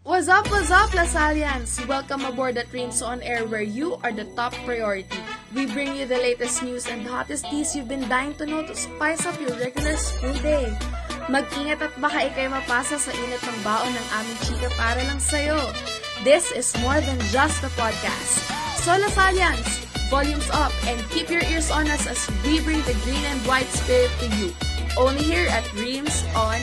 What's up, what's up, Lasalians? Welcome aboard the Reigns On Air where you are the top priority. We bring you the latest news and hottest teas you've been dying to know to spice up your regular school day. Mag-ingat at baka ikay mapasa sa init ng baon ng aming chika para lang sa'yo. This is more than just a podcast. So, Lasalians, volumes up and keep your ears on us as we bring the green and white spirit to you. Only here at Dreams On